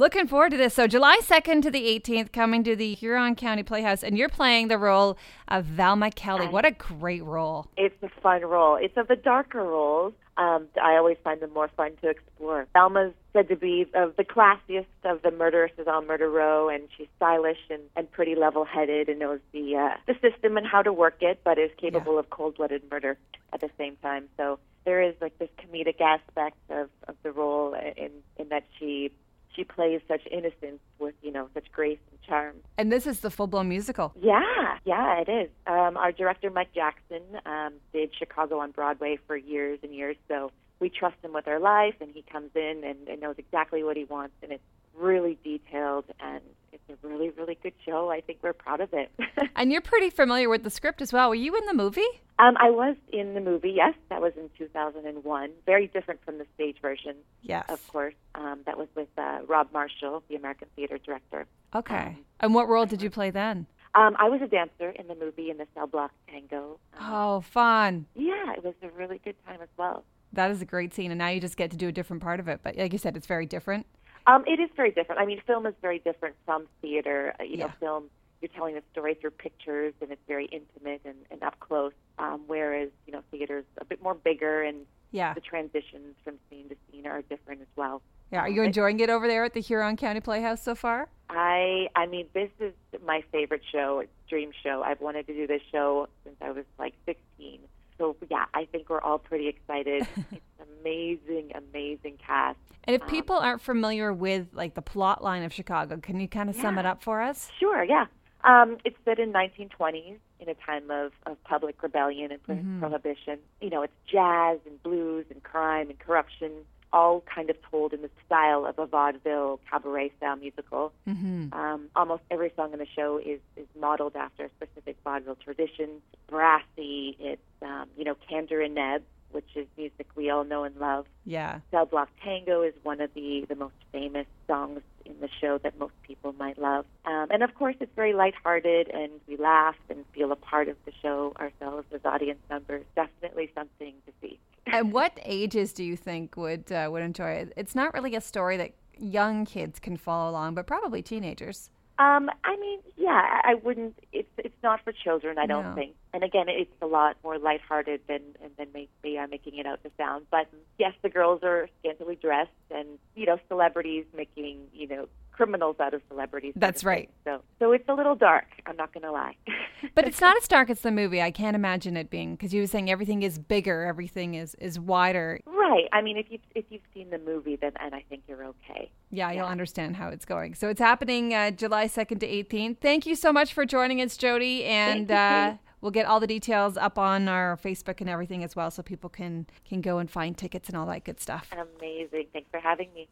Looking forward to this. So, July 2nd to the 18th, coming to the Huron County Playhouse, and you're playing the role of Velma Kelly. What a great role. It's a fun role. It's of the darker roles. Um, I always find them more fun to explore. Velma's said to be of the classiest of the murderesses on Murder Row, and she's stylish and, and pretty level-headed and knows the uh, the system and how to work it, but is capable Yeah. of cold-blooded murder at the same time. So there is like this comedic aspect of, of the role in in that she plays such innocence with you know such grace and charm. And this is the full blown musical. Yeah, yeah, it is. Um, our director, Mike Jackson, um, did Chicago on Broadway for years and years, so we trust him with our life, and he comes in and, and knows exactly what he wants, and it's really detailed, and it's a really, really good show. I think we're proud of it. And you're pretty familiar with the script as well. Were you in the movie? Um, I was in the movie, yes, that was in 2001. Very different from the stage version, Yes. of course. Um, that was with uh, Rob Marshall, the American theater director. Okay. And what role did you play then? Um, I was a dancer in the movie in the cell block tango. Um, Oh, fun. Yeah, it was a really good time as well. That is a great scene. And now you just get to do a different part of it. But like you said, it's very different. Um, it is very different. I mean, film is very different from theater. Uh, You know, film you're telling a story through pictures, and it's very intimate and, and up close. Um, whereas you know, theater's a bit more bigger, and Yeah. the transitions from scene to scene are different as well. Yeah. Are you enjoying it over there at the Huron County Playhouse so far? I I mean, this is my favorite show, dream show. I've wanted to do this show since I was like 16. So yeah, I think we're all pretty excited. it's amazing, amazing cast. And if Um, people aren't familiar with like the plot line of Chicago, can you kind of sum it up for us? Sure, yeah. Um, it's set in 1920s in a time of, of public rebellion and pro- prohibition. You know, it's jazz and blues and crime and corruption, all kind of told in the style of a vaudeville cabaret style musical. Mm-hmm. Um, almost every song in the show is, is modeled after a specific vaudeville tradition. Brassy, it's, um, you know, Kander and Ebb, which is music we all know and love. Yeah. Cell Block Tango is one of the, the most famous songs in the show that most people might love. Um, and of course, it's very lighthearted, and we laugh and feel a part of the show ourselves as audience members. Definitely something to see. and what ages do you think would uh, would enjoy it? It's not really a story that young kids can follow along, but probably teenagers. Um, I mean, yeah, I wouldn't. It's not for children, I don't No. think. And again, it's a lot more lighthearted than than maybe I'm making it out to sound. But yes, the girls are scantily dressed, and you know, celebrities making you know criminals out of celebrities. That's right. So so it's a little dark. I'm not going to lie. But it's not as dark as the movie. I can't imagine it being because you were saying everything is bigger, everything is is wider. Right. I mean, if you if you've seen the movie, then and I think you're okay. Yeah, you'll understand how it's going. So it's happening uh, July 2nd to 18th. Thank you so much for joining us, Jody. And uh, we'll get all the details up on our Facebook and everything as well so people can, can go and find tickets and all that good stuff. Amazing. Thanks for having me.